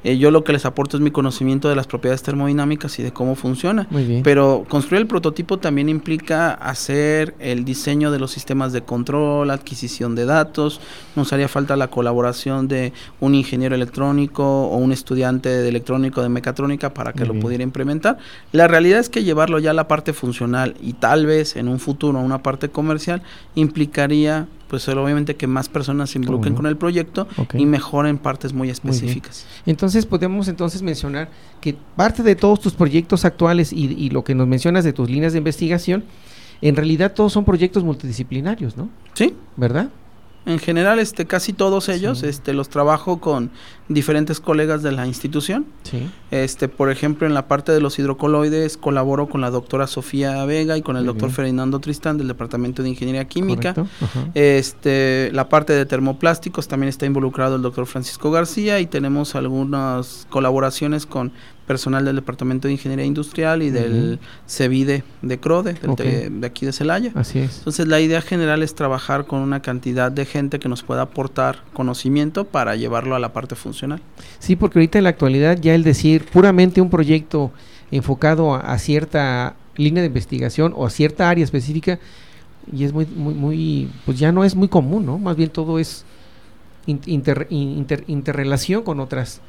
Eh, yo lo que les aporto es mi conocimiento de las propiedades termodinámicas y de cómo funciona. Muy bien. Pero construir el prototipo también implica hacer el diseño de los sistemas de control, adquisición de datos. Nos haría falta la colaboración de un ingeniero electrónico o un estudiante de electrónico de mecatrónica para que Muy lo bien. pudiera implementar. La realidad es que llevarlo ya a la parte funcional y tal vez en un futuro a una parte comercial implicaría pues obviamente que más personas se involucren con el proyecto y mejoren partes muy específicas. Entonces podemos entonces mencionar que parte de todos tus proyectos actuales y, y lo que nos mencionas de tus líneas de investigación, en realidad todos son proyectos multidisciplinarios, ¿no? Sí, ¿Verdad? En general, este, casi todos ellos, Sí. este, los trabajo con diferentes colegas de la institución. Sí. Este, por ejemplo, en la parte de los hidrocoloides colaboro con la doctora Sofía Vega y con el Muy doctor bien. Fernando Tristán del Departamento de Ingeniería Química. Este, la parte de termoplásticos también está involucrado el doctor Francisco García y tenemos algunas colaboraciones con personal del Departamento de Ingeniería Industrial y del. CEVIDE de CRODE, del Ok. de, de aquí de Celaya. Así es. Entonces la idea general es trabajar con una cantidad de gente que nos pueda aportar conocimiento para llevarlo a la parte funcional. Sí, porque ahorita en la actualidad ya el decir puramente un proyecto enfocado a, a cierta línea de investigación o a cierta área específica y es muy muy muy pues ya no es muy común, ¿no? Más bien todo es in- inter- in- inter- interrelación con otras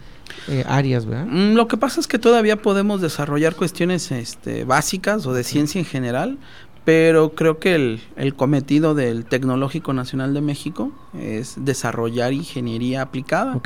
eh, áreas, ¿verdad? Mm, Lo que pasa es que todavía podemos desarrollar cuestiones este, básicas o de ciencia en general, pero creo que el, el cometido del Tecnológico Nacional de México es desarrollar ingeniería aplicada.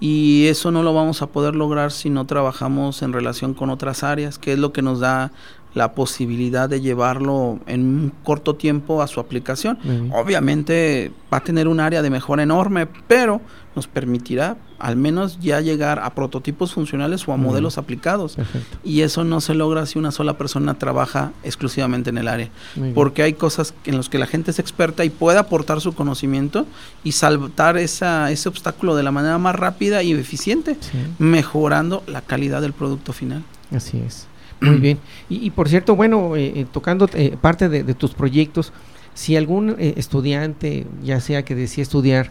Y eso no lo vamos a poder lograr si no trabajamos en relación con otras áreas, que es lo que nos da la posibilidad de llevarlo en un corto tiempo a su aplicación. Obviamente va a tener un área de mejora enorme, pero nos permitirá al menos ya llegar a prototipos funcionales o a modelos aplicados. Perfecto. Y eso no se logra si una sola persona trabaja exclusivamente en el área. Porque hay cosas en las que la gente es experta y puede aportar su conocimiento y saltar esa, ese obstáculo de la manera más rápida y eficiente, Sí. mejorando la calidad del producto final. Así es. Muy bien. Y, por cierto, bueno, eh, eh, tocando eh, parte de, tus proyectos, si algún eh, estudiante, ya sea que desea estudiar,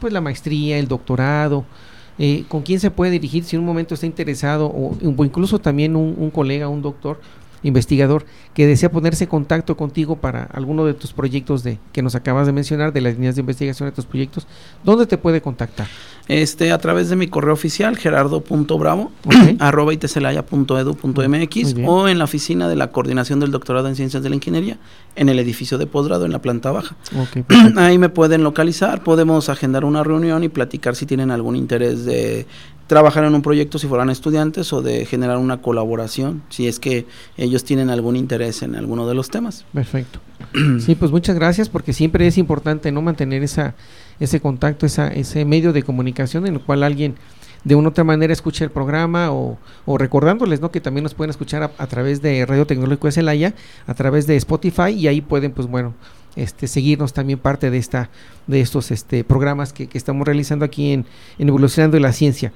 pues la maestría, el doctorado, ¿con quién se puede dirigir si en un momento está interesado o, o incluso también un, un colega, un doctor, investigador, que desea ponerse en contacto contigo para alguno de tus proyectos de que nos acabas de mencionar, de las líneas de investigación de tus proyectos, ¿dónde te puede contactar? Este, a través de mi correo oficial, gerardo.bravo, Ok. [clears throat] arroba bien. o en la oficina de la coordinación del doctorado en ciencias de la ingeniería en el edificio de posgrado en la planta baja. [clears throat] Ahí me pueden localizar, podemos agendar una reunión y platicar si tienen algún interés de trabajar en un proyecto si fueran estudiantes o de generar una colaboración si es que ellos tienen algún interés en alguno de los temas. Perfecto. Sí, pues muchas gracias porque siempre es importante no mantener esa ese contacto, esa, ese medio de comunicación en el cual alguien de una u otra manera escuche el programa o, o recordándoles ¿no? que también nos pueden escuchar a, través de Radio Tecnológico de Celaya, a través de Spotify y ahí pueden pues bueno este seguirnos también parte de esta de estos este programas que, que estamos realizando aquí en, en Evolucionando la Ciencia.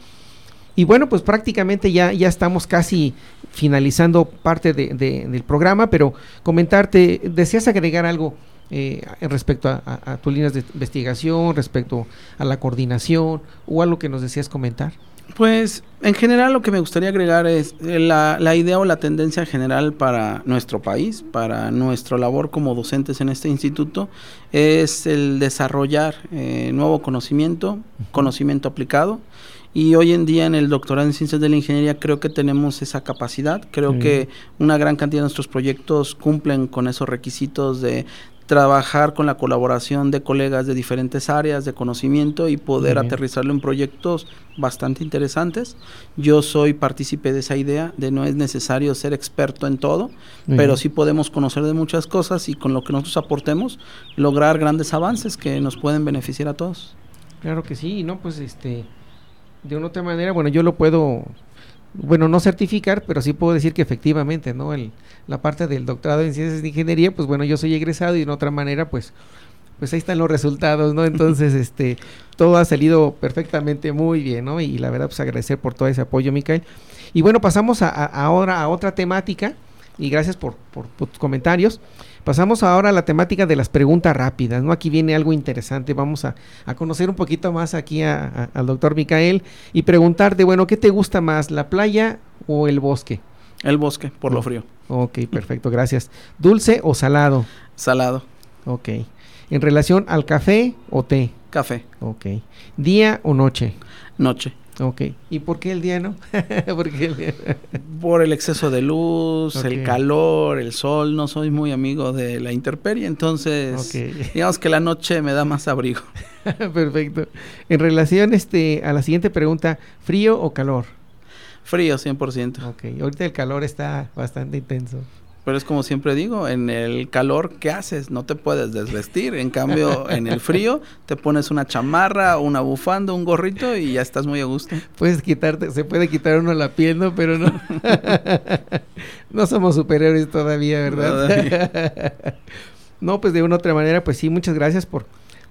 Y bueno, pues prácticamente ya, ya estamos casi finalizando parte de- del programa, pero comentarte, ¿deseas agregar algo eh, respecto a, a- a tus líneas de investigación, respecto a la coordinación o algo que nos deseas comentar? Pues en general lo que me gustaría agregar es eh, la, la idea o la tendencia general para nuestro país, para nuestra labor como docentes en este instituto, es el desarrollar eh, nuevo conocimiento, conocimiento aplicado. Y hoy en día en el doctorado en ciencias de la ingeniería creo que tenemos esa capacidad. Creo Mm. que una gran cantidad de nuestros proyectos cumplen con esos requisitos de trabajar con la colaboración de colegas de diferentes áreas de conocimiento y poder aterrizarlo en proyectos bastante interesantes. Yo soy partícipe de esa idea de no es necesario ser experto en todo, Muy pero bien. sí podemos conocer de muchas cosas y con lo que nosotros aportemos lograr grandes avances que nos pueden beneficiar a todos. Claro que sí, y no, pues este, de una u otra manera, bueno, yo lo puedo, bueno, no certificar, pero sí puedo decir que efectivamente, ¿no? El, la parte del doctorado en ciencias de ingeniería, pues bueno, yo soy egresado y de otra manera, pues, pues ahí están los resultados, ¿no? Entonces, [laughs] este, todo ha salido perfectamente muy bien, ¿no? Y la verdad, pues agradecer por todo ese apoyo, Micael. Y bueno, pasamos a, a- ahora a otra temática y gracias por, tus comentarios. Pasamos ahora a la temática de las preguntas rápidas, ¿no? Aquí viene algo interesante, vamos a, conocer un poquito más aquí al doctor Micael y preguntarte, bueno, ¿qué te gusta más, la playa o el bosque? El bosque, por lo frío. Ok, perfecto, gracias. ¿Dulce o salado? Salado. Ok. ¿En relación al café o té? Café. Ok. ¿Día o noche? Noche. Ok. ¿Y por qué el día no? [laughs] ¿Por, el exceso de luz, el calor, el sol. No soy muy amigo de la intemperie, entonces digamos que la noche me da más abrigo. [laughs] Perfecto. En relación este, a la siguiente pregunta, ¿frío o calor? Frío, 100%. Ok. Ahorita el calor está bastante intenso. Pero es como siempre digo, en el calor, ¿qué haces? No te puedes desvestir. En cambio, [laughs] en el frío, te pones una chamarra, una bufanda, un gorrito y ya estás muy a gusto. Puedes quitarte, se puede quitar uno la piel, ¿no? Pero no. [laughs] no somos superiores todavía, ¿verdad? [laughs] no, pues de una u otra manera, pues sí, muchas gracias por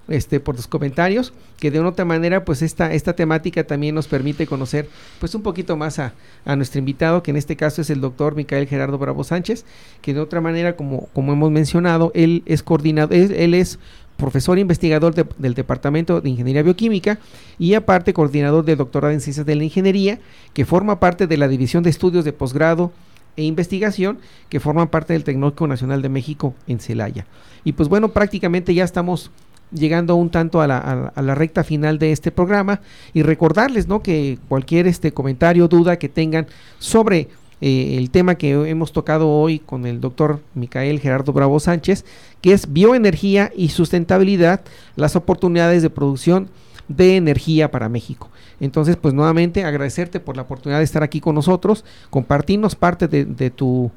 este, por tus comentarios, que de otra manera, pues esta, esta temática también nos permite conocer pues un poquito más a, nuestro invitado, que en este caso es el doctor Micael Gerardo Bravo Sánchez, que de otra manera, como, como hemos mencionado, él es coordinador, él, es profesor e investigador del Departamento de Ingeniería Bioquímica y aparte coordinador del doctorado en Ciencias de la Ingeniería, que forma parte de la División de Estudios de Posgrado e Investigación, que forman parte del Tecnológico Nacional de México en Celaya. Y pues bueno, prácticamente ya estamos llegando un tanto a la, recta final de este programa y recordarles ¿no? que cualquier este comentario, duda que tengan sobre eh, el tema que hemos tocado hoy con el doctor Micael Gerardo Bravo Sánchez, que es bioenergía y sustentabilidad, las oportunidades de producción de energía para México. Entonces, pues nuevamente agradecerte por la oportunidad de estar aquí con nosotros, compartirnos parte de tu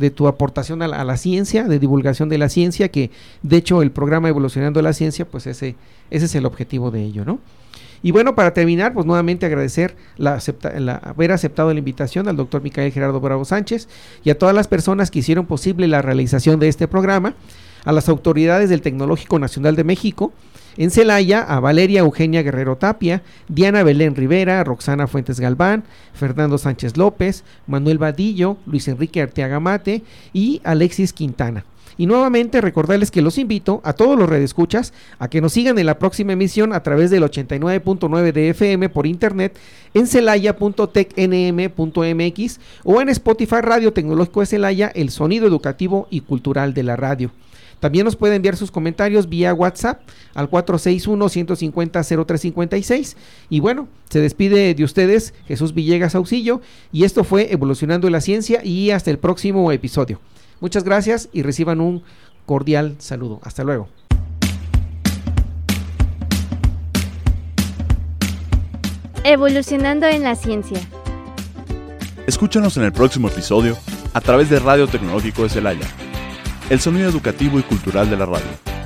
de tu aportación a la, ciencia, de divulgación de la ciencia, que de hecho el programa Evolucionando la Ciencia, pues ese, ese es el objetivo de ello, ¿no? Y bueno, para terminar, pues nuevamente agradecer la, haber aceptado la invitación al doctor Micael Gerardo Bravo Sánchez y a todas las personas que hicieron posible la realización de este programa, a las autoridades del Tecnológico Nacional de México, en Celaya, a Valeria Eugenia Guerrero Tapia, Diana Belén Rivera, Roxana Fuentes Galván, Fernando Sánchez López, Manuel Vadillo, Luis Enrique Arteaga Mate y Alexis Quintana. Y nuevamente recordarles que los invito a todos los redescuchas a que nos sigan en la próxima emisión a través del 89.9 de FM por internet en celaya.tecnm.mx o en Spotify Radio Tecnológico de Celaya, el sonido educativo y cultural de la radio. También nos puede enviar sus comentarios vía WhatsApp al 461-150-0356. Y bueno, se despide de ustedes Jesús Villegas Auxillo y esto fue Evolucionando la Ciencia y hasta el próximo episodio. Muchas gracias y reciban un cordial saludo. Hasta luego. Evolucionando en la Ciencia. Escúchanos en el próximo episodio a través de Radio Tecnológico de Celaya el sonido educativo y cultural de la radio.